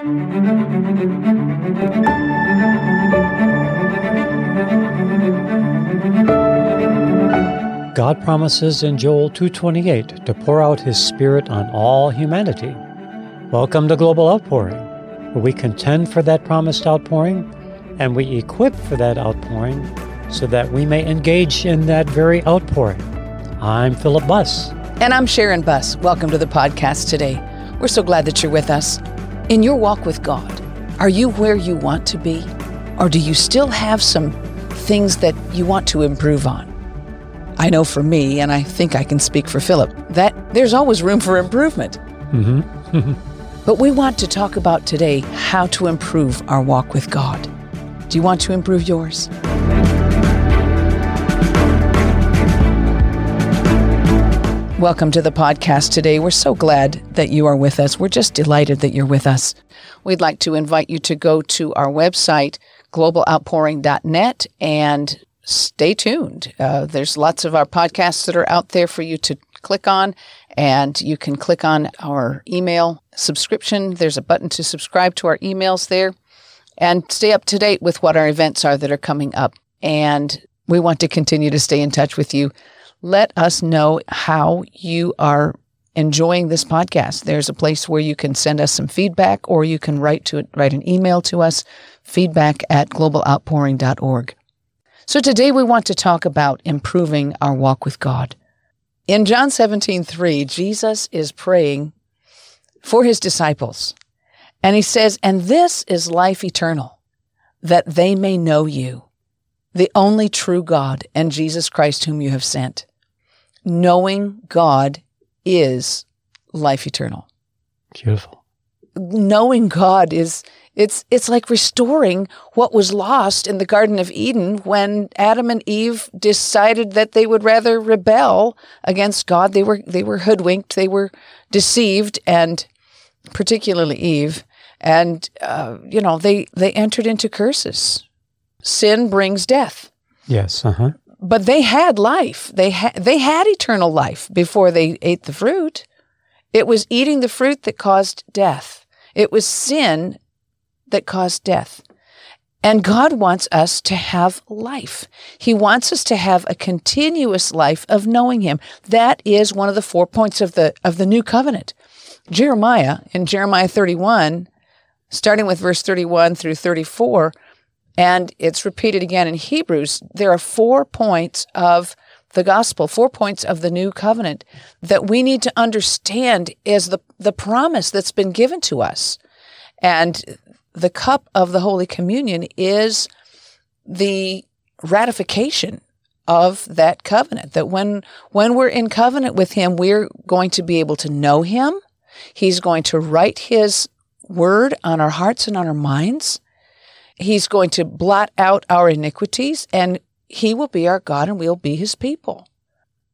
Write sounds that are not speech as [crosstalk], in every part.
God promises in Joel 2:28 to pour out his spirit on all humanity. Welcome to Global Outpouring, where we contend for that promised outpouring and we equip for that outpouring so that we may engage in that very outpouring. I'm Philip Buss. And I'm Sharon Buss. Welcome to the podcast today. We're so glad that you're with us. In your walk with God, are you where you want to be? Or do you still have some things that you want to improve on? I know for me, and I think I can speak for Philip, that there's always room for improvement. Mm-hmm. [laughs] but we want to talk about today how to improve our walk with God. Do you want to improve yours? Welcome to the podcast today. We're so glad that you are with us. We're just delighted that you're with us. We'd like to invite you to go to our website, globaloutpouring.net, and stay tuned. Uh, there's lots of our podcasts that are out there for you to click on, and you can click on our email subscription. There's a button to subscribe to our emails there and stay up to date with what our events are that are coming up. And we want to continue to stay in touch with you. Let us know how you are enjoying this podcast. There's a place where you can send us some feedback or you can write to write an email to us, feedback at globaloutpouring.org. So today we want to talk about improving our walk with God. In John 17, 3, Jesus is praying for his disciples. And he says, And this is life eternal, that they may know you, the only true God, and Jesus Christ, whom you have sent. Knowing God is life eternal. Beautiful. Knowing God is it's it's like restoring what was lost in the Garden of Eden when Adam and Eve decided that they would rather rebel against God. They were they were hoodwinked, they were deceived, and particularly Eve, and uh, you know they they entered into curses. Sin brings death. Yes. Uh huh. But they had life. They had they had eternal life before they ate the fruit. It was eating the fruit that caused death. It was sin that caused death. And God wants us to have life. He wants us to have a continuous life of knowing Him. That is one of the four points of the, of the new covenant. Jeremiah, in Jeremiah 31, starting with verse 31 through 34, and it's repeated again in Hebrews, there are four points of the gospel, four points of the new covenant that we need to understand as the, the promise that's been given to us. And the cup of the Holy Communion is the ratification of that covenant that when when we're in covenant with him we're going to be able to know him. He's going to write his word on our hearts and on our minds he's going to blot out our iniquities and he will be our God and we'll be his people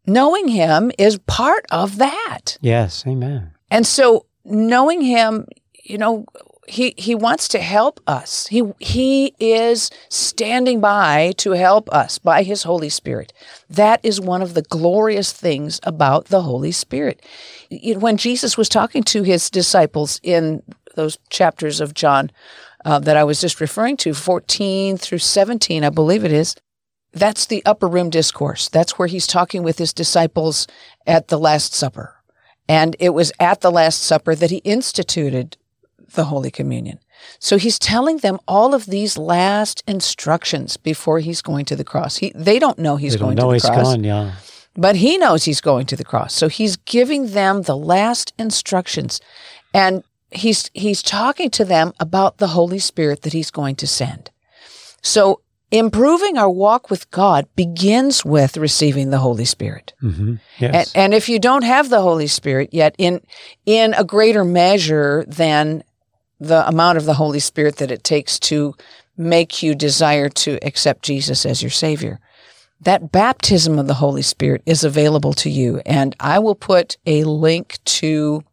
knowing him is part of that yes amen and so knowing him you know he he wants to help us. He he is standing by to help us by his Holy Spirit. That is one of the glorious things about the Holy Spirit. When Jesus was talking to his disciples in those chapters of John uh, that I was just referring to, 14 through 17, I believe it is, that's the upper room discourse. That's where he's talking with his disciples at the Last Supper. And it was at the Last Supper that he instituted the Holy Communion. So he's telling them all of these last instructions before he's going to the cross. He, they don't know he's they going know to the he's cross. Gone, yeah. But he knows he's going to the cross. So he's giving them the last instructions. And he's he's talking to them about the Holy Spirit that he's going to send. So improving our walk with God begins with receiving the Holy Spirit. Mm-hmm. Yes. And, and if you don't have the Holy Spirit yet, in in a greater measure than the amount of the Holy Spirit that it takes to make you desire to accept Jesus as your Savior. That baptism of the Holy Spirit is available to you. And I will put a link to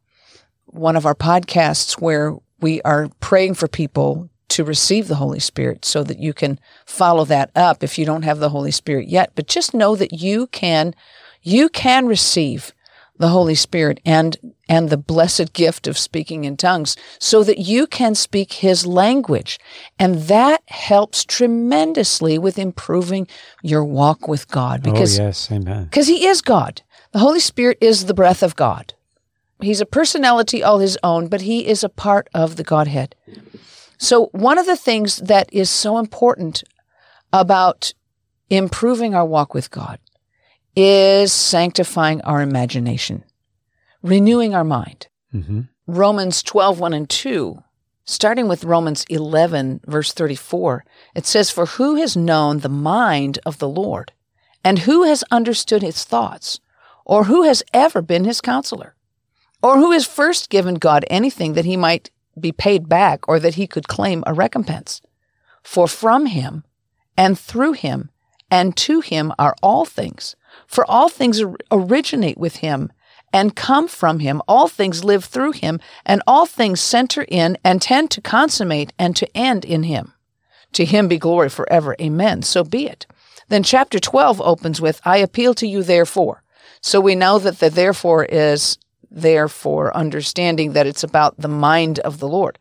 one of our podcasts where we are praying for people to receive the Holy Spirit so that you can follow that up if you don't have the Holy Spirit yet. But just know that you can, you can receive the Holy Spirit and and the blessed gift of speaking in tongues so that you can speak his language. And that helps tremendously with improving your walk with God oh, because oh, yes, amen. Because he is God. The Holy Spirit is the breath of God. He's a personality all his own, but he is a part of the Godhead. So, one of the things that is so important about improving our walk with God is sanctifying our imagination, renewing our mind. Mm-hmm. Romans 12, 1 and 2, starting with Romans 11, verse 34, it says, For who has known the mind of the Lord? And who has understood his thoughts? Or who has ever been his counselor? Or who has first given God anything that he might be paid back or that he could claim a recompense? For from him and through him and to him are all things. For all things originate with him and come from him. All things live through him, and all things center in and tend to consummate and to end in him. To him be glory forever. Amen. So be it. Then chapter 12 opens with, I appeal to you therefore. So we know that the therefore is there for understanding that it's about the mind of the Lord.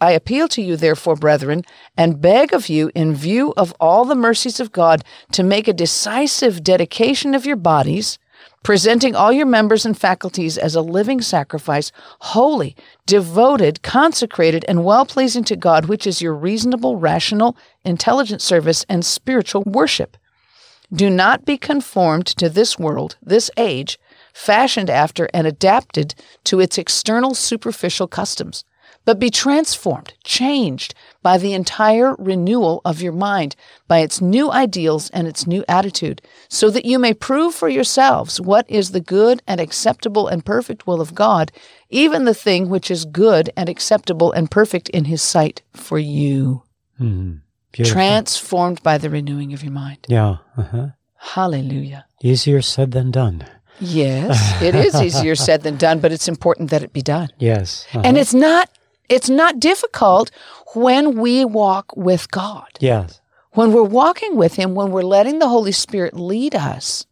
I appeal to you, therefore, brethren, and beg of you, in view of all the mercies of God, to make a decisive dedication of your bodies, presenting all your members and faculties as a living sacrifice, holy, devoted, consecrated, and well pleasing to God, which is your reasonable, rational, intelligent service and spiritual worship. Do not be conformed to this world, this age, fashioned after and adapted to its external superficial customs but be transformed, changed by the entire renewal of your mind, by its new ideals and its new attitude, so that you may prove for yourselves what is the good and acceptable and perfect will of God, even the thing which is good and acceptable and perfect in His sight for you. Mm-hmm. Transformed by the renewing of your mind. Yeah. Uh-huh. Hallelujah. Easier said than done. Yes, it is [laughs] easier said than done, but it's important that it be done. Yes. Uh-huh. And it's not it's not difficult when we walk with God. Yes. When we're walking with Him, when we're letting the Holy Spirit lead us,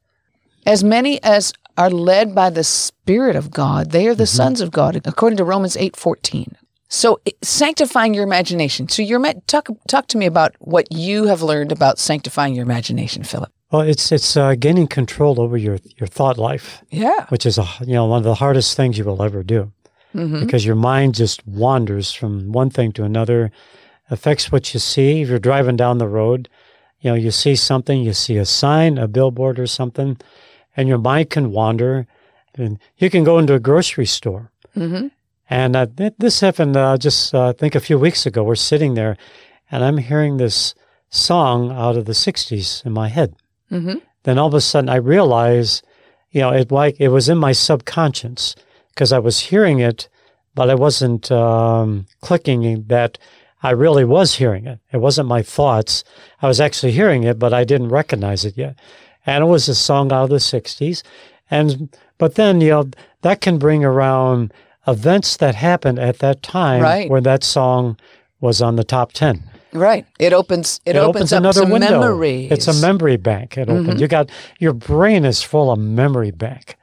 as many as are led by the Spirit of God, they are the mm-hmm. sons of God, according to Romans 8 14. So sanctifying your imagination. So you're talk talk to me about what you have learned about sanctifying your imagination, Philip. Well, it's it's uh, gaining control over your your thought life. Yeah, which is a you know one of the hardest things you will ever do mm-hmm. because your mind just wanders from one thing to another, affects what you see. If you're driving down the road, you know, you see something, you see a sign, a billboard or something, and your mind can wander. And you can go into a grocery store. Mm-hmm. And uh, this happened uh, just, uh, I think, a few weeks ago. We're sitting there, and I'm hearing this song out of the 60s in my head. Mm-hmm. Then all of a sudden, I realize, you know, it like it was in my subconscious because I was hearing it, but I wasn't um, clicking that I really was hearing it. It wasn't my thoughts. I was actually hearing it, but I didn't recognize it yet. And it was a song out of the 60s. And, but then, you know, that can bring around events that happened at that time right. where that song was on the top 10. Right. It opens it, it opens, opens up another window. memories. It's a memory bank. It opens. Mm-hmm. You got your brain is full of memory bank.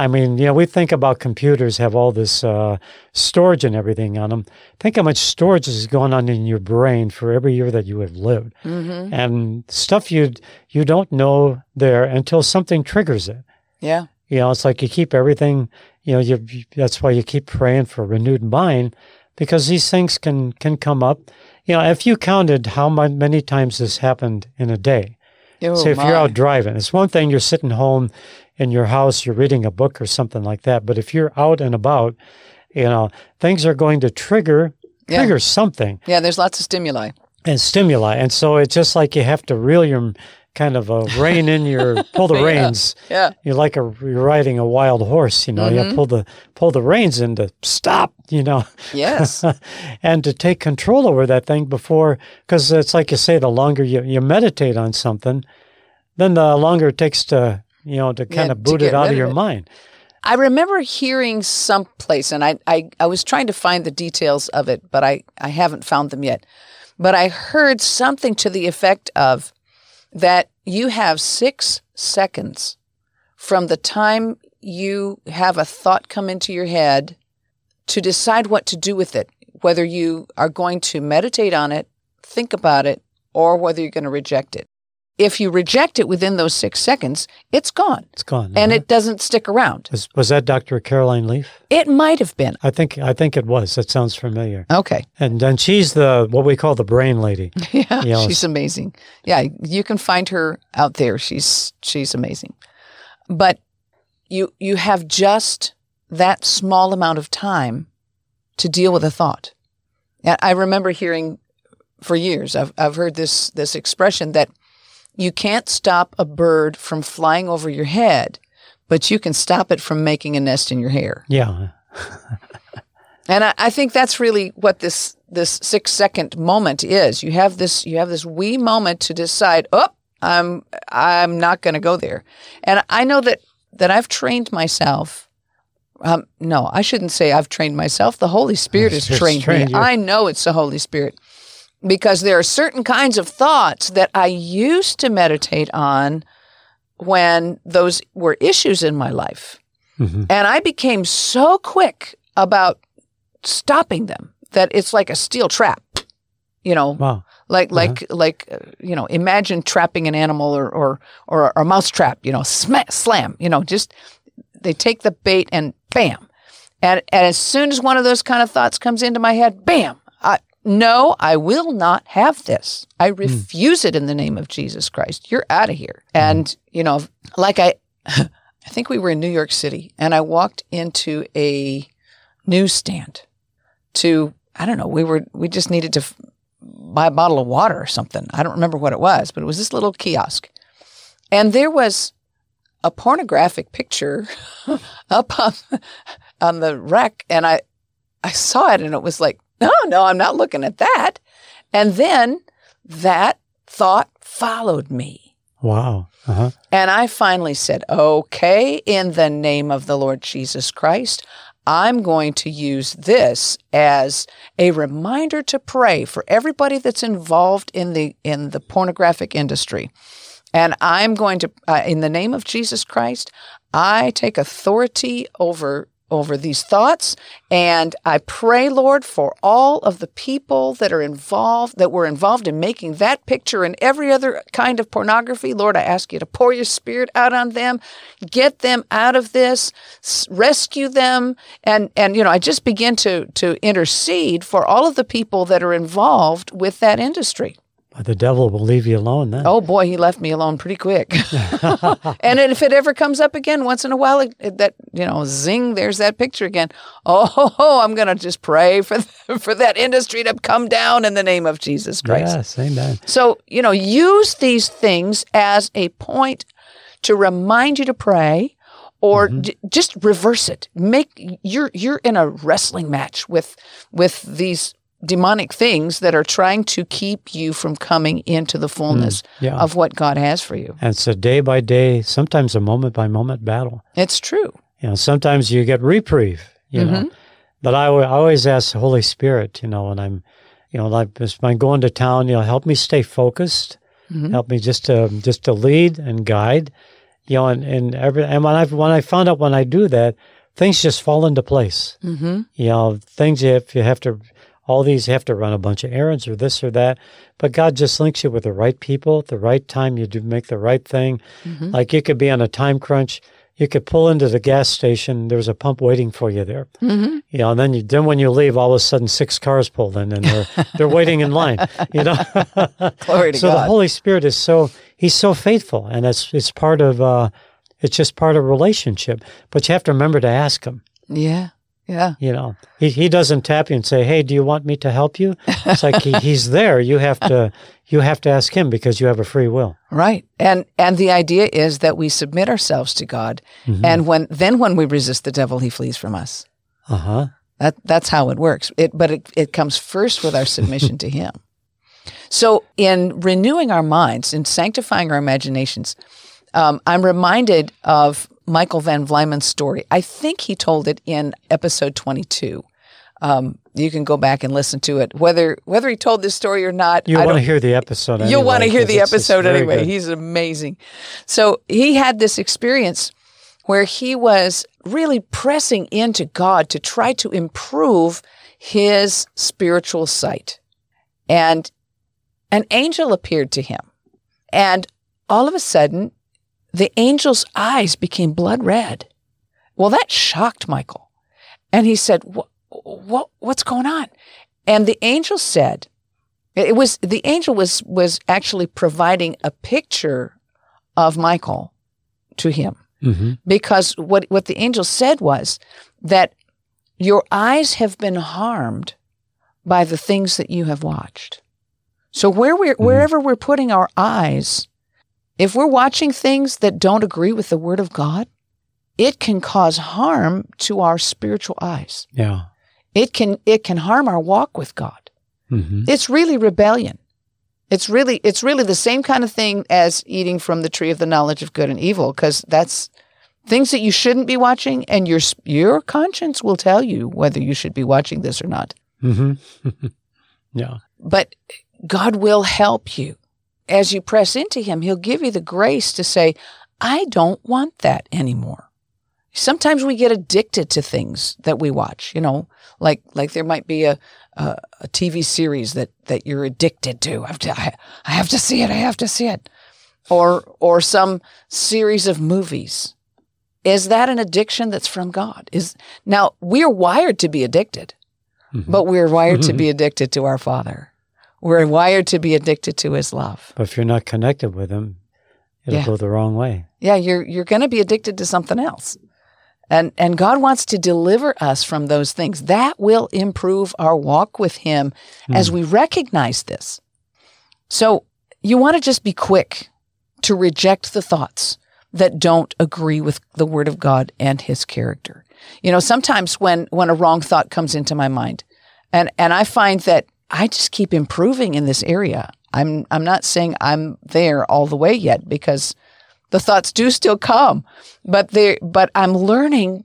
I mean, you know, we think about computers have all this uh, storage and everything on them. Think how much storage is going on in your brain for every year that you have lived, mm-hmm. and stuff you you don't know there until something triggers it. Yeah, you know, it's like you keep everything. You know, you that's why you keep praying for a renewed mind because these things can can come up. You know, if you counted how many times this happened in a day. Oh, Say if my. you're out driving, it's one thing you're sitting home in your house, you're reading a book or something like that. But if you're out and about, you know, things are going to trigger trigger yeah. something. Yeah, there's lots of stimuli. And stimuli. And so it's just like you have to reel your kind of a rein in your pull the [laughs] yeah. reins. Yeah. You're like a you're riding a wild horse, you know. Mm-hmm. You pull the pull the reins in to stop, you know. Yes. [laughs] and to take control over that thing before because it's like you say, the longer you, you meditate on something, then the longer it takes to you know, to kind yeah, of boot it out of your of mind. I remember hearing someplace, and I, I, I was trying to find the details of it, but I, I haven't found them yet. But I heard something to the effect of that you have six seconds from the time you have a thought come into your head, to decide what to do with it, whether you are going to meditate on it, think about it, or whether you're going to reject it. If you reject it within those six seconds, it's gone It's gone. and uh-huh. it doesn't stick around. was, was that Dr. Caroline Leaf? It might have been. I think I think it was. That sounds familiar. Okay. And then she's the what we call the brain lady. [laughs] Yeah, Yeah, she's amazing. Yeah, you can find her out there. She's she's amazing. But you you have just that small amount of time to deal with a thought. And I remember hearing for years I've I've heard this this expression that you can't stop a bird from flying over your head, but you can stop it from making a nest in your hair. Yeah. [laughs] And I, I think that's really what this this six second moment is. You have this you have this wee moment to decide, oh, I'm I'm not going to go there. And I know that that I've trained myself. Um, no, I shouldn't say I've trained myself. The Holy Spirit [laughs] has trained, trained me. you. I know it's the Holy Spirit because there are certain kinds of thoughts that I used to meditate on when those were issues in my life. hmm And I became so quick about stopping them that it's like a steel trap. You know, Wow. like like like uh, you know, imagine trapping an animal or or or a mouse trap. You know, sma- slam. You know, just they take the bait and bam, and and as soon as one of those kind of thoughts comes into my head, bam. No, I will not have this. I hmm. refuse it in the name of Jesus Christ. You're out of here. Hmm. And you know, like I, [laughs] I think we were in New York City, and I walked into a newsstand to I don't know. We were we just needed to f- buy a bottle of water or something. I don't remember what it was, but it was this little kiosk, and there was a pornographic picture [laughs] up on [laughs] on the rack, and I I saw it, and it was like, [laughs] no, no, I'm not looking at that. And then that thought followed me. Wow. Uh-huh. And I finally said, okay, in the name of the Lord Jesus Christ, I'm going to use this as a reminder to pray for everybody that's involved in the in the pornographic industry. And I'm going to uh, in the name of Jesus Christ, I take authority over over these thoughts. And I pray Lord for all of the people that are involved that were involved in making that picture and every other kind of pornography. Lord I ask you to pour your spirit out on them get them out of this rescue them. And and you know I just begin to to intercede for all of the people that are involved with that industry Uh, the devil will leave you alone then. Oh boy, he left me alone pretty quick. [laughs] and if it ever comes up again, once in a while, it, that you know, zing, there's that picture again. [laughs] Oh, I'm gonna just pray for [laughs] for that industry to come down in the name of Jesus Christ. Yes, amen. So you know, use these things as a point to remind you to pray. Or mm-hmm. j- just reverse it. Make you're you're in a wrestling match with with these demonic things that are trying to keep you from coming into the fullness yeah. of what God has for you. And it's a day by day, sometimes a moment by moment battle. It's true. You know, sometimes you get reprieve, you Mm-hmm. know. But I, I always ask the Holy Spirit, you know, when I'm, you know, like as I'm going to town, you know, help me stay focused, Mhm. help me just to just to lead and guide, you know, and and every and when I when I found out when I do that, things just fall into place. Mm-hmm. You know, things if you have to, all these have to run a bunch of errands or this or that, but God just links you with the right people at the right time. You do make the right thing. Mhm. Like you could be on a time crunch. You could pull into the gas station. There's a pump waiting for you there. Mm-hmm. You know, and then you then when you leave, all of a sudden six cars pull in and they're [laughs] they're waiting in line. You know, [laughs] Glory to so the Holy Spirit is so he's so faithful, and it's it's part of uh, it's just part of relationship. But you have to remember to ask him. yeah. Yeah. You know, he he doesn't tap you and say, "Hey, do you want me to help you?" It's like he, he's [laughs] there. You have to you have to ask him because you have a free will. Right. And and the idea is that we submit ourselves to God. Mm-hmm. And when then when we resist the devil, he flees from us. Uh huh. That that's how it works. It but it, it comes first with our submission to him. [laughs] So in renewing our minds, in sanctifying our imaginations, um, I'm reminded of Michael Van Vlymen's story. I think he told it in episode 22. Um, you can go back and listen to it. Whether whether he told this story or not, You want to hear the episode. You'll anyway, want to hear the episode anyway. good. He's amazing. So he had this experience where he was really pressing into God to try to improve his spiritual sight. And an angel appeared to him. And all of a sudden, the angel's eyes became blood red. Well, that shocked Michael. And he said, what, what, what's going on? And the angel said, it was, the angel was, was actually providing a picture of Michael to him. Mm-hmm. Because what, what the angel said was that your eyes have been harmed by the things that you have watched. So where we're, wherever we're putting our eyes, if we're watching things that don't agree with the word of God, it can cause harm to our spiritual eyes. Yeah. It can it can harm our walk with God. Mm-hmm. It's really rebellion. It's really it's really the same kind of thing as eating from the tree of the knowledge of good and evil because that's things that you shouldn't be watching and your your conscience will tell you whether you should be watching this or not. Mm-hmm. [laughs] yeah. But God will help you. As you press into him, he'll give you the grace to say, I don't want that anymore. Sometimes we get addicted to things that we watch, you know, like like there might be a a, a TV series that that you're addicted to. I have to I, I have to see it. I have to see it. Or or some series of movies. Is that an addiction that's from God? Is now we're wired to be addicted, Mhm. but we're wired to be addicted to our Father. We're wired to be addicted to His love. But if you're not connected with him, it'll Yeah. go the wrong way. Yeah, you're you're going to be addicted to something else. And and God wants to deliver us from those things. That will improve our walk with him as hmm. we recognize this. So, you want to just be quick to reject the thoughts that don't agree with the word of God and his character. You know, sometimes when when a wrong thought comes into my mind and and I find that I just keep improving in this area. I'm I'm not saying I'm there all the way yet because the thoughts do still come, but they but I'm learning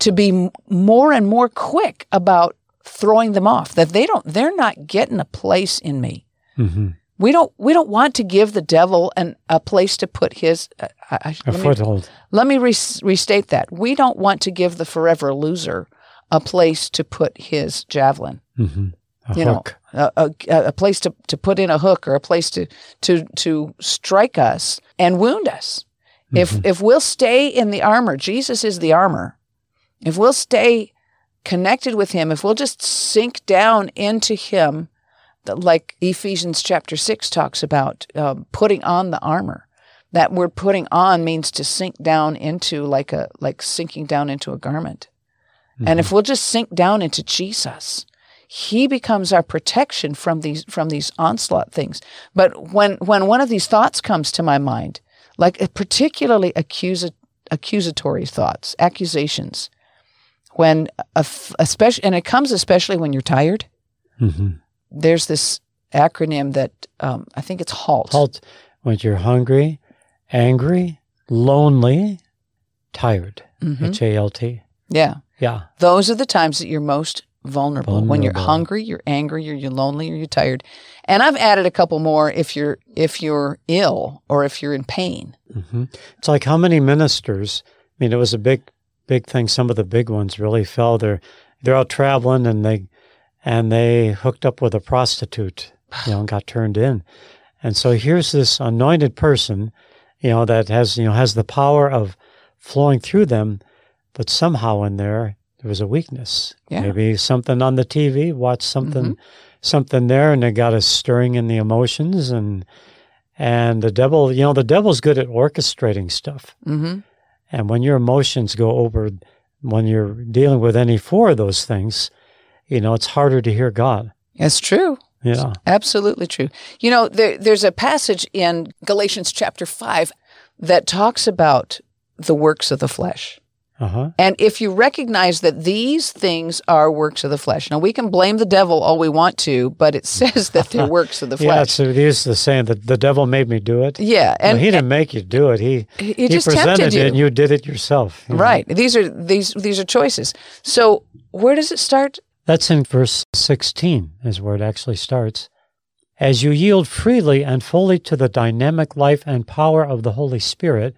to be more and more quick about throwing them off. That they don't they're not getting a place in me. hmm We don't we don't want to give the devil an, a place to put his. Uh, I, A let, me, foothold. let me re- restate that we don't want to give the forever loser a place to put his javelin. hmm A You know, a, a, a place to, to put in a hook or a place to to to strike us and wound us. If if we'll stay in the armor, Jesus is the armor. If we'll stay connected with Him, if we'll just sink down into Him, like Ephesians chapter six talks about, um, putting on the armor. That word "putting on" means to sink down into, like a like sinking down into a garment. And if we'll just sink down into Jesus, he becomes our protection from these from these onslaught things. But when when one of these thoughts comes to my mind, like uh, particularly accusa- accusatory thoughts, accusations, when a f- especially and it comes especially when you're tired. hmm There's this acronym that um, I think it's HALT. Halt when you're hungry, angry, lonely, tired. Mhm. H A L T. Yeah, Yeah. those are the times that you're most vulnerable. When you're hungry, you're angry, or you're lonely, or you're tired. And I've added a couple more if you're if you're ill or if you're in pain. hmm It's like how many ministers? I mean, it was a big, big thing. Some of the big ones really fell. They're they're out traveling and they and they hooked up with a prostitute, you know, and got turned in. And so here's this anointed person, you know, that has you know has the power of flowing through them, but somehow in there there was a weakness. Yeah. Maybe something on the TV, watch something something there, and it got us stirring in the emotions and. And the devil, you know, the devil's good at orchestrating stuff. hmm And when your emotions go over, when you're dealing with any four of those things, you know, it's harder to hear God. It's true. Yeah. Absolutely true. You know, there, there's a passage in Galatians chapter 5 that talks about the works of the flesh. Uh huh. And if you recognize that these things are works of the flesh, now we can blame the devil all we want to, but it [laughs] says that they're [laughs] works of the flesh. Yeah. So there's the saying that the devil made me do it. Yeah, Well, and he didn't make you do it. He he, he just presented tempted it, you. and you did it yourself. you know. Right. These are these these are choices. So where does it start? That's in verse 16, is where it actually starts. As you yield freely and fully to the dynamic life and power of the Holy Spirit,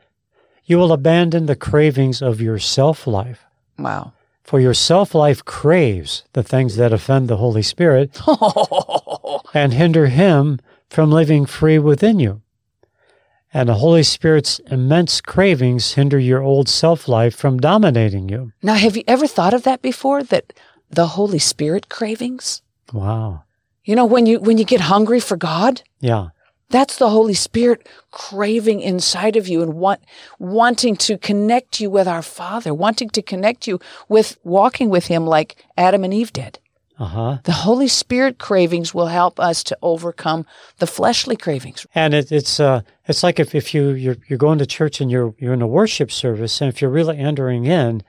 You will abandon the cravings of your self life. Wow. For your self life craves the things that offend the Holy Spirit [laughs] and hinder Him from living free within you. And the Holy Spirit's immense cravings hinder your old self life from dominating you. now, have you ever thought of that before? That the Holy Spirit cravings? Wow. You know, when you when you get hungry for God, Yeah. That's the Holy Spirit craving inside of you and want wanting to connect you with our Father, wanting to connect you with walking with Him like Adam and Eve did. Uh huh. The Holy Spirit cravings will help us to overcome the fleshly cravings. And it, it's uh, it's like if, if you you're, you're going to church and you're you're in a worship service, and if you're really entering in,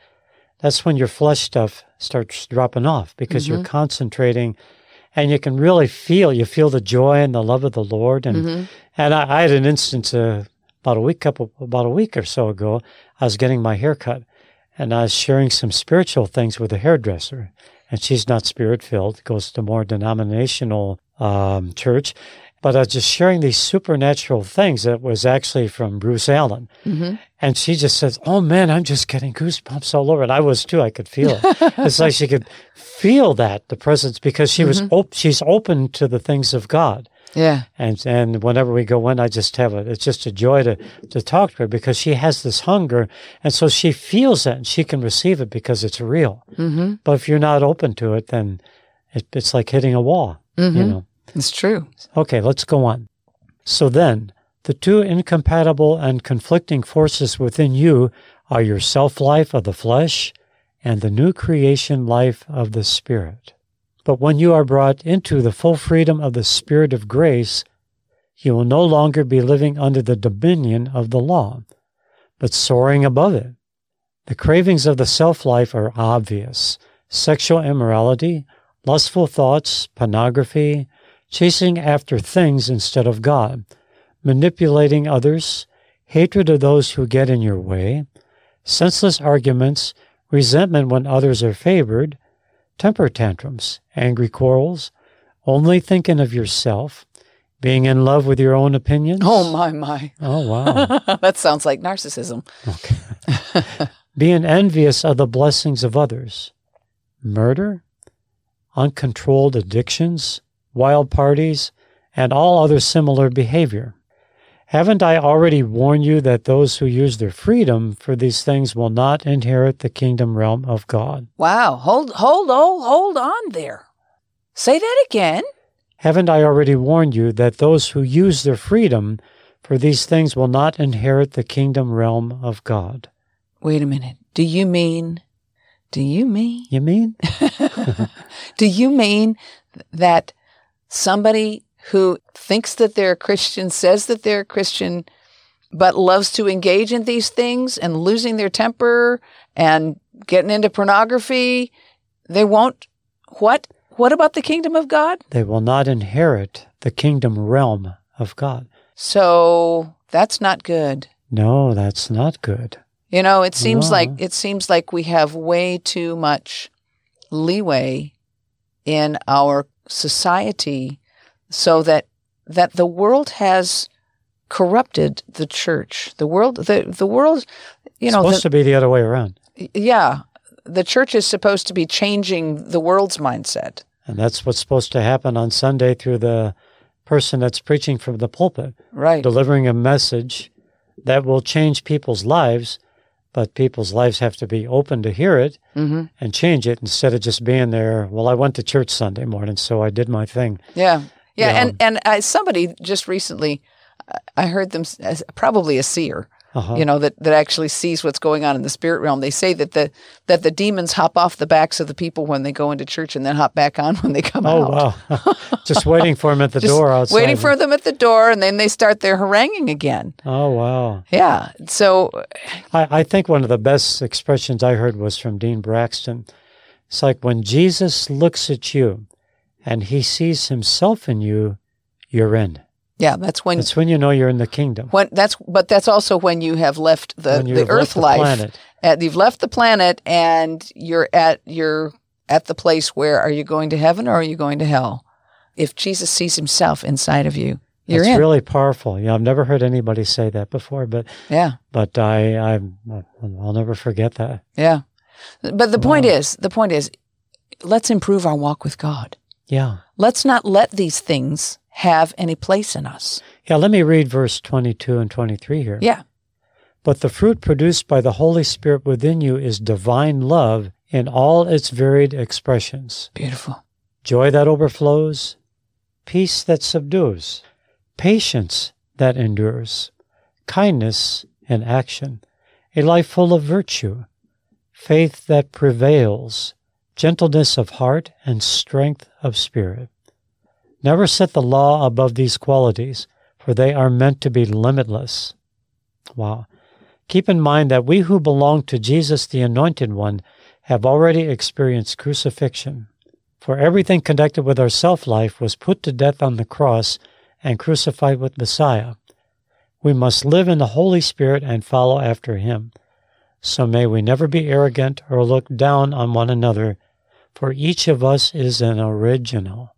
that's when your flesh stuff starts dropping off because you're concentrating, and you can really feel you feel the joy and the love of the Lord. And and I, I had an instance uh, about a week couple about a week or so ago. I was getting my hair cut, and I was sharing some spiritual things with a hairdresser, and she's not spirit filled, goes to more denominational um, church. But I was just sharing these supernatural things that was actually from Bruce Allen. Mm-hmm. And she just says, Oh man, I'm just getting goosebumps all over. And I was too. I could feel it. it's like she could feel that, the presence, because she was mm-hmm. op- she's open to the things of God. Yeah. And and whenever we go in, I just have a it's just a joy to to talk to her because she has this hunger, and so she feels it and she can receive it because it's real. Mm-hmm. But if you're not open to it, then it, it's like hitting a wall. You mm-hmm. know. It's true. Okay, let's go on. So then, the two incompatible and conflicting forces within you are your self life of the flesh and the new creation life of the Spirit. But when you are brought into the full freedom of the Spirit of grace, you will no longer be living under the dominion of the law, but soaring above it. The cravings of the self life are obvious sexual immorality, lustful thoughts, pornography, chasing after things instead of God, manipulating others, hatred of those who get in your way, senseless arguments, resentment when others are favored, temper tantrums, angry quarrels, only thinking of yourself, being in love with your own opinions. Oh my my. Oh, wow. [laughs] that sounds like narcissism. Okay. being envious of the blessings of others, murder, uncontrolled addictions, wild parties, and all other similar behavior. Haven't I already warned you that those who use their freedom for these things will not inherit the kingdom realm of God? Wow. Hold hold oh hold on there. Say that again. Haven't I already warned you that those who use their freedom for these things will not inherit the kingdom realm of God? Wait a minute. Do you mean do you mean You mean? [laughs] do you mean that somebody who thinks that they're a Christian, says that they're a Christian, but loves to engage in these things and losing their temper and getting into pornography, they won't what? What about the kingdom of God? They will not inherit the kingdom realm of God. So that's not good. No, that's not good. You know, it seems No. like it seems like we have way too much leeway in our society so that that the world has corrupted the church. The world the the world you it's know supposed the, to be the other way around. yeah, the church is supposed to be changing the world's mindset. And that's what's supposed to happen on Sunday through the person that's preaching from the pulpit, Right. delivering a message that will change people's lives, but people's lives have to be open to hear it hmm and change it instead of just being there. Well, I went to church Sunday morning, so I did my thing. Yeah. Yeah, Yeah. and and I, somebody just recently I heard them probably a seer Uh-huh. you know that, that actually sees what's going on in the spirit realm they say that the that the demons hop off the backs of the people when they go into church and then hop back on when they come Oh, out wow. [laughs] just waiting for them at the Just door outside. waiting for them at the door and then they start their haranguing again Oh, wow. yeah so I, I think one of the best expressions I heard was from Dean Braxton. It's like when Jesus looks at you and he sees himself in you, you're in. Yeah that's when That's when you know you're in the kingdom. when that's but that's also when you have left the the have earth left the life. At, you've left the planet and you're at you're at the place where are you going to heaven or are you going to hell if jesus sees himself inside of you You're That's in. really powerful. Yeah, I've never heard anybody say that before, but yeah. but I I I'll never forget that. Yeah. But the point Wow. is, the point is, let's improve our walk with God. Yeah. Let's not let these things have any place in us. Yeah, let me read verse 22 and 23 here. Yeah. But the fruit produced by the Holy Spirit within you is divine love in all its varied expressions Beautiful. joy that overflows, peace that subdues, patience that endures, kindness in action, a life full of virtue, faith that prevails, gentleness of heart, and strength of spirit. Never set the law above these qualities, for they are meant to be limitless. Wow. Keep in mind that we who belong to Jesus, the Anointed One, have already experienced crucifixion. For everything connected with our self life was put to death on the cross and crucified with Messiah. We must live in the Holy Spirit and follow after Him. So may we never be arrogant or look down on one another, for each of us is an original.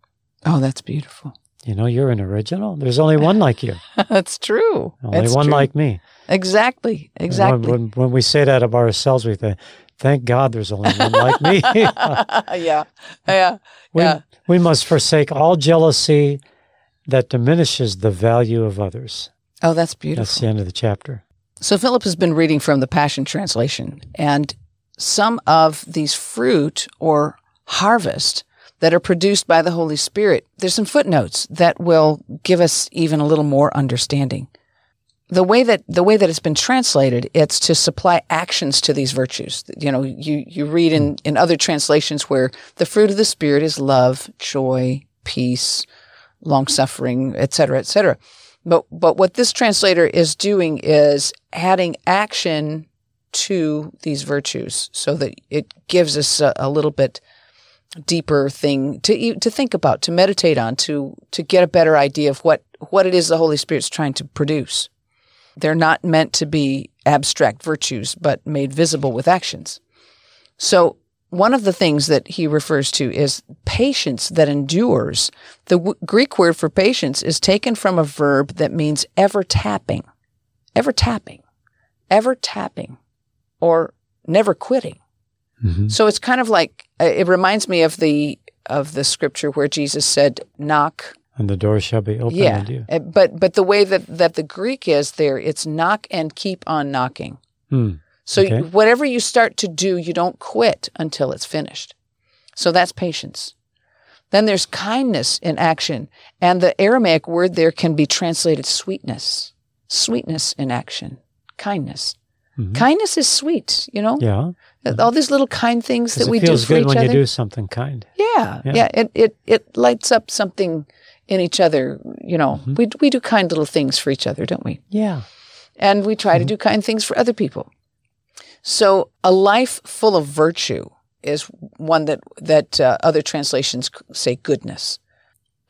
Oh, that's beautiful. You know, you're an original. There's only one like you, [laughs] that's true. only That's one true. like me. Exactly. Exactly. When, when, when we say that of ourselves, we think, thank God there's only one like me. [laughs] yeah. Yeah. we, Yeah. we must forsake all jealousy that diminishes the value of others. Oh, that's beautiful. That's the end of the chapter. So Philip has been reading from the Passion Translation, and some of these fruit or harvest that are produced by the Holy Spirit, there's some footnotes that will give us even a little more understanding. The way that the way that it's been translated, it's to supply actions to these virtues. You know, you you read in in other translations where the fruit of the Spirit is love, joy, peace, long suffering, etc., cetera, et cetera. But but what this translator is doing is adding action to these virtues so that it gives us a, a little bit deeper thing to to think about, to meditate on, to to get a better idea of what what it is the Holy Spirit's trying to produce. They're not meant to be abstract virtues, but made visible with actions. So one of the things that he refers to is patience that endures. The w- Greek word for patience is taken from a verb that means ever tapping, ever tapping, ever tapping, or never quitting. Mm-hmm. So it's kind of like uh, it reminds me of the of the scripture where Jesus said, "Knock." And the door shall be opened yeah, unto you. Uh, but but the way that that the Greek is there, it's knock and keep on knocking. Hmm. So Okay. whatever you start to do, you don't quit until it's finished. So that's patience. Then there's kindness in action, and the Aramaic word there can be translated sweetness. Sweetness in action, kindness. Mhm. Kindness is sweet, you know. Yeah. All these little kind things that we do for each other. It feels good when you do something kind. Yeah, Yeah. yeah. It, it it lights up something in each other. You know, Mm-hmm. we we do kind little things for each other, don't we? Yeah. And we try to Mm-hmm. do kind things for other people. So a life full of virtue is one that that uh, other translations say goodness.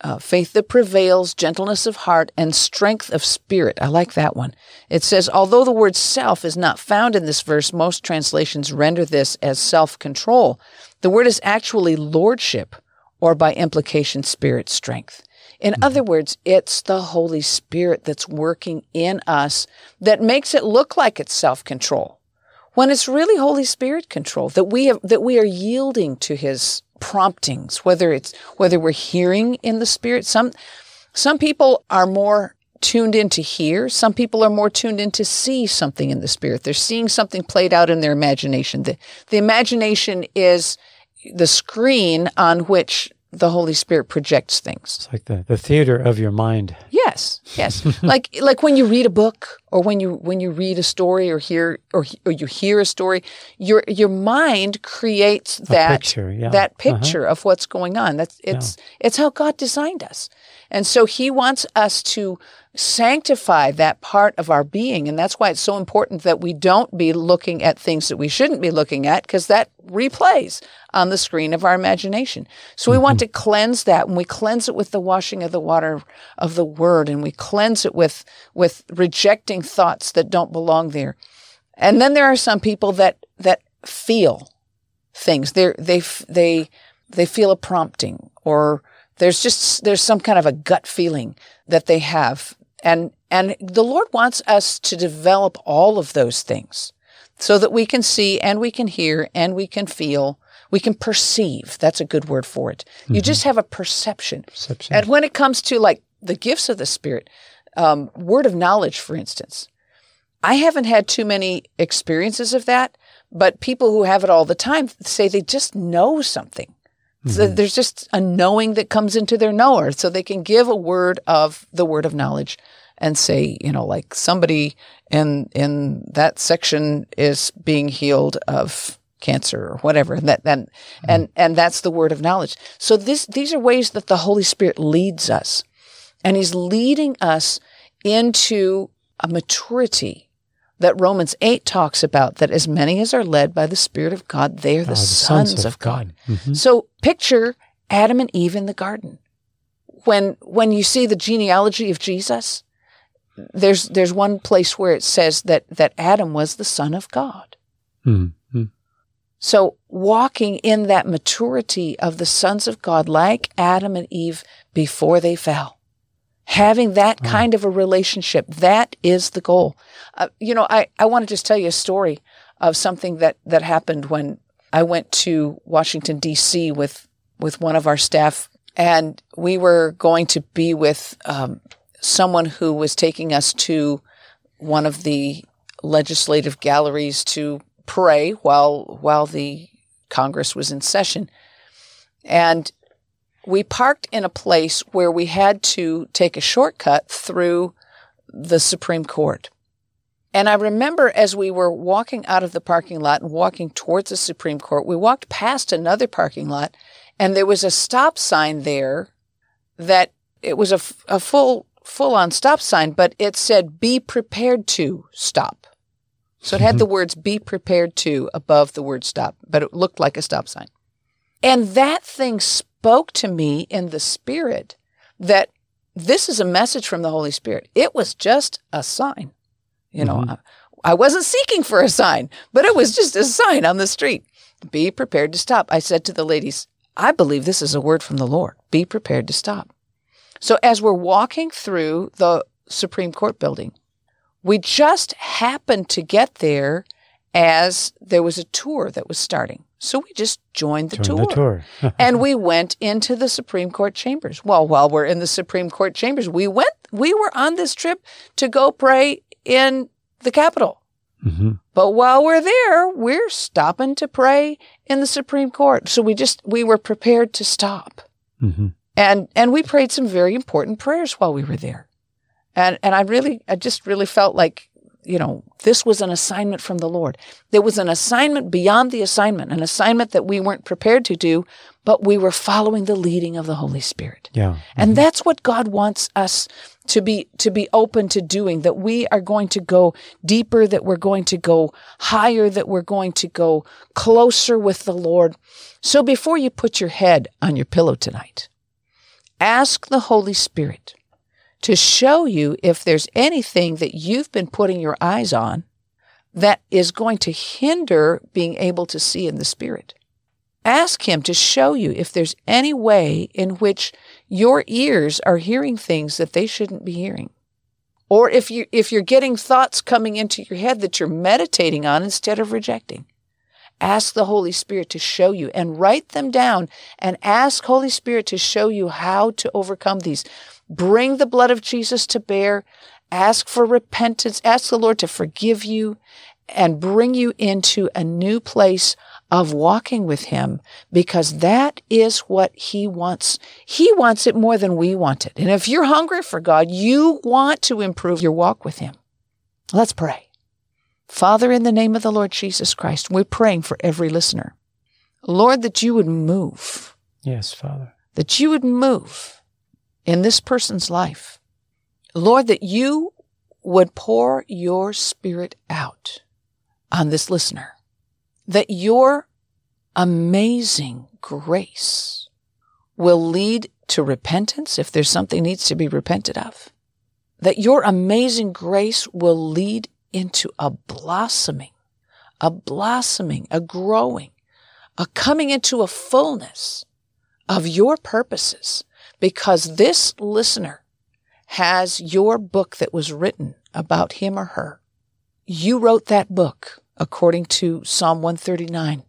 Uh, faith that prevails, gentleness of heart, and strength of spirit. I like that one. It says, although the word self is not found in this verse, most translations render this as self control. The word is actually lordship, or by implication, spirit strength. In other words, it's the Holy Spirit that's working in us that makes it look like it's self control when it's really Holy Spirit control that we have, that we are yielding to His promptings, whether it's whether we're hearing in the Spirit. Some some people are more tuned in to hear. Some people are more tuned in to see something in the Spirit. They're seeing something played out in their imagination. The the imagination is the screen on which the Holy Spirit projects things. It's like the, the theater of your mind. Yes, yes. [laughs] like like when you read a book or when you when you read a story or hear or, or you hear a story, your your mind creates that picture, yeah. that Uh-huh. picture of what's going on. That's it's it's how God designed us. And so he wants us to sanctify that part of our being and that's why it's so important that we don't be looking at things that we shouldn't be looking at because that replays on the screen of our imagination. So we want to mm-hmm. cleanse that and we cleanse it with the washing of the water of the word and we cleanse it with with rejecting thoughts that don't belong there. And then there are some people that that feel things. They they they they feel a prompting or There's just there's some kind of a gut feeling that they have. And and the Lord wants us to develop all of those things so that we can see and we can hear and we can feel, we can perceive. That's a good word for it. Mm-hmm. You just have a perception. perception. And when it comes to like the gifts of the Spirit, um, word of knowledge, for instance, I haven't had too many experiences of that, but people who have it all the time say they just know something. Mm-hmm. So there's just a knowing that comes into their knower. So they can give a word of the word of knowledge and say, you know, like somebody in in that section is being healed of cancer or whatever. And that and mm-hmm. and and that's the word of knowledge. So this these are ways that the Holy Spirit leads us. And he's leading us into a maturity that Romans 8 talks about that as many as are led by the Spirit of God, they are the, oh, the sons, sons, of God. God. Mm-hmm. So picture Adam and Eve in the garden. When when you see the genealogy of Jesus, there's there's one place where it says that that Adam was the son of God. Mm-hmm. So walking in that maturity of the sons of God, like Adam and Eve before they fell, having that kind of a relationship, that is the goal. Uh, you know, I, I want to just tell you a story of something that, that happened when I went to Washington, D.C. with, with one of our staff, and we were going to be with um, someone who was taking us to one of the legislative galleries to pray while while the Congress was in session. And we parked in a place where we had to take a shortcut through the Supreme Court. And I remember as we were walking out of the parking lot and walking towards the Supreme Court, we walked past another parking lot and there was a stop sign there that it was a, a full, full on stop sign, but it said, be prepared to stop. So it had the mm-hmm. words be prepared to above the word stop, but it looked like a stop sign. And that thing spoke to me in the spirit that this is a message from the Holy Spirit. It was just a sign. You know, mm-hmm. I, I wasn't seeking for a sign, but it was just a sign on the street. Be prepared to stop. I said to the ladies, I believe this is a word from the Lord. Be prepared to stop. So as we're walking through the Supreme Court building, we just happened to get there as there was a tour that was starting. So we just joined the joined tour. The tour. [laughs] and we went into the Supreme Court chambers. Well, while we're in the Supreme Court chambers, we went, we were on this trip to go pray in the Capitol. Mm-hmm. But while we're there, we're stopping to pray in the Supreme Court. So we just, we were prepared to stop. Mm-hmm. And, and we prayed some very important prayers while we were there. And, and I really, I just really felt like you know, this was an assignment from the Lord. There was an assignment beyond the assignment, an assignment that we weren't prepared to do, but we were following the leading of the Holy Spirit. Yeah. And mm-hmm. that's what God wants us to be to be open to doing that we are going to go deeper that we're going to go higher that we're going to go closer with the Lord. So before you put your head on your pillow tonight, ask the Holy Spirit to show you if there's anything that you've been putting your eyes on that is going to hinder being able to see in the Spirit. Ask Him to show you if there's any way in which your ears are hearing things that they shouldn't be hearing. Or if you if you're getting thoughts coming into your head that you're meditating on instead of rejecting. Ask the Holy Spirit to show you and write them down and ask Holy Spirit to show you how to overcome these. Bring the blood of Jesus to bear. Ask for repentance. Ask the Lord to forgive you and bring you into a new place of walking with Him because that is what He wants. He wants it more than we want it. And if you're hungry for God, you want to improve your walk with Him. Let's pray. Father, in the name of the Lord Jesus Christ, we're praying for every listener. Lord, that you would move. Yes, Father. That you would move in this person's life. Lord, that you would pour your spirit out on this listener, that your amazing grace will lead to repentance if there's something needs to be repented of, that your amazing grace will lead into a blossoming, a blossoming, a growing, a coming into a fullness of your purposes because this listener has your book that was written about him or her. You wrote that book according to Psalm 139.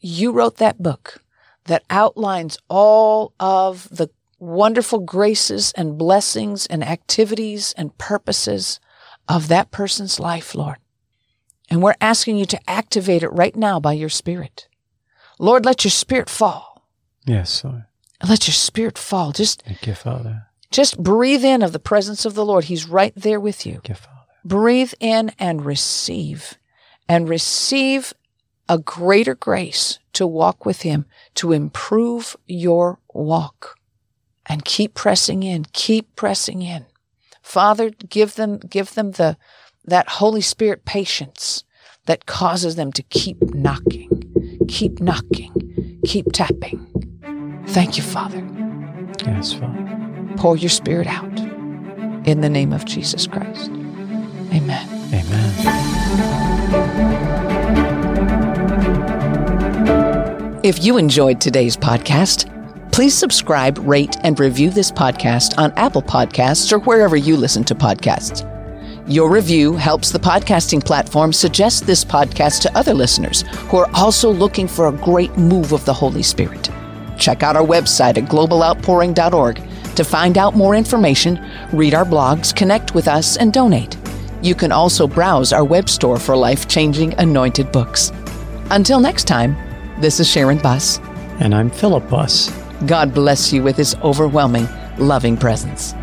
You wrote that book that outlines all of the wonderful graces and blessings and activities and purposes of that person's life, Lord. And we're asking you to activate it right now by your Spirit. Lord, let your Spirit fall. Yes, Lord. Let your Spirit fall. Just, Thank you, Father. just breathe in of the presence of the Lord. He's right there with you. Thank you, Father. Breathe in and receive, and receive a greater grace to walk with Him, to improve your walk. And keep pressing in, keep pressing in. Father, give them, give them the, that Holy Spirit patience that causes them to keep knocking, keep knocking, keep tapping. Thank you, Father. Yes, Father. Pour your Spirit out in the name of Jesus Christ. Amen. Amen. If you enjoyed today's podcast, please subscribe, rate, and review this podcast on Apple Podcasts or wherever you listen to podcasts. Your review helps the podcasting platform suggest this podcast to other listeners who are also looking for a great move of the Holy Spirit. Check out our website at globaloutpouring.org to find out more information, read our blogs, connect with us, and donate. You can also browse our web store for life changing anointed books. Until next time, this is Sharon Buss. And I'm Philip Buss. God bless you with his overwhelming, loving presence.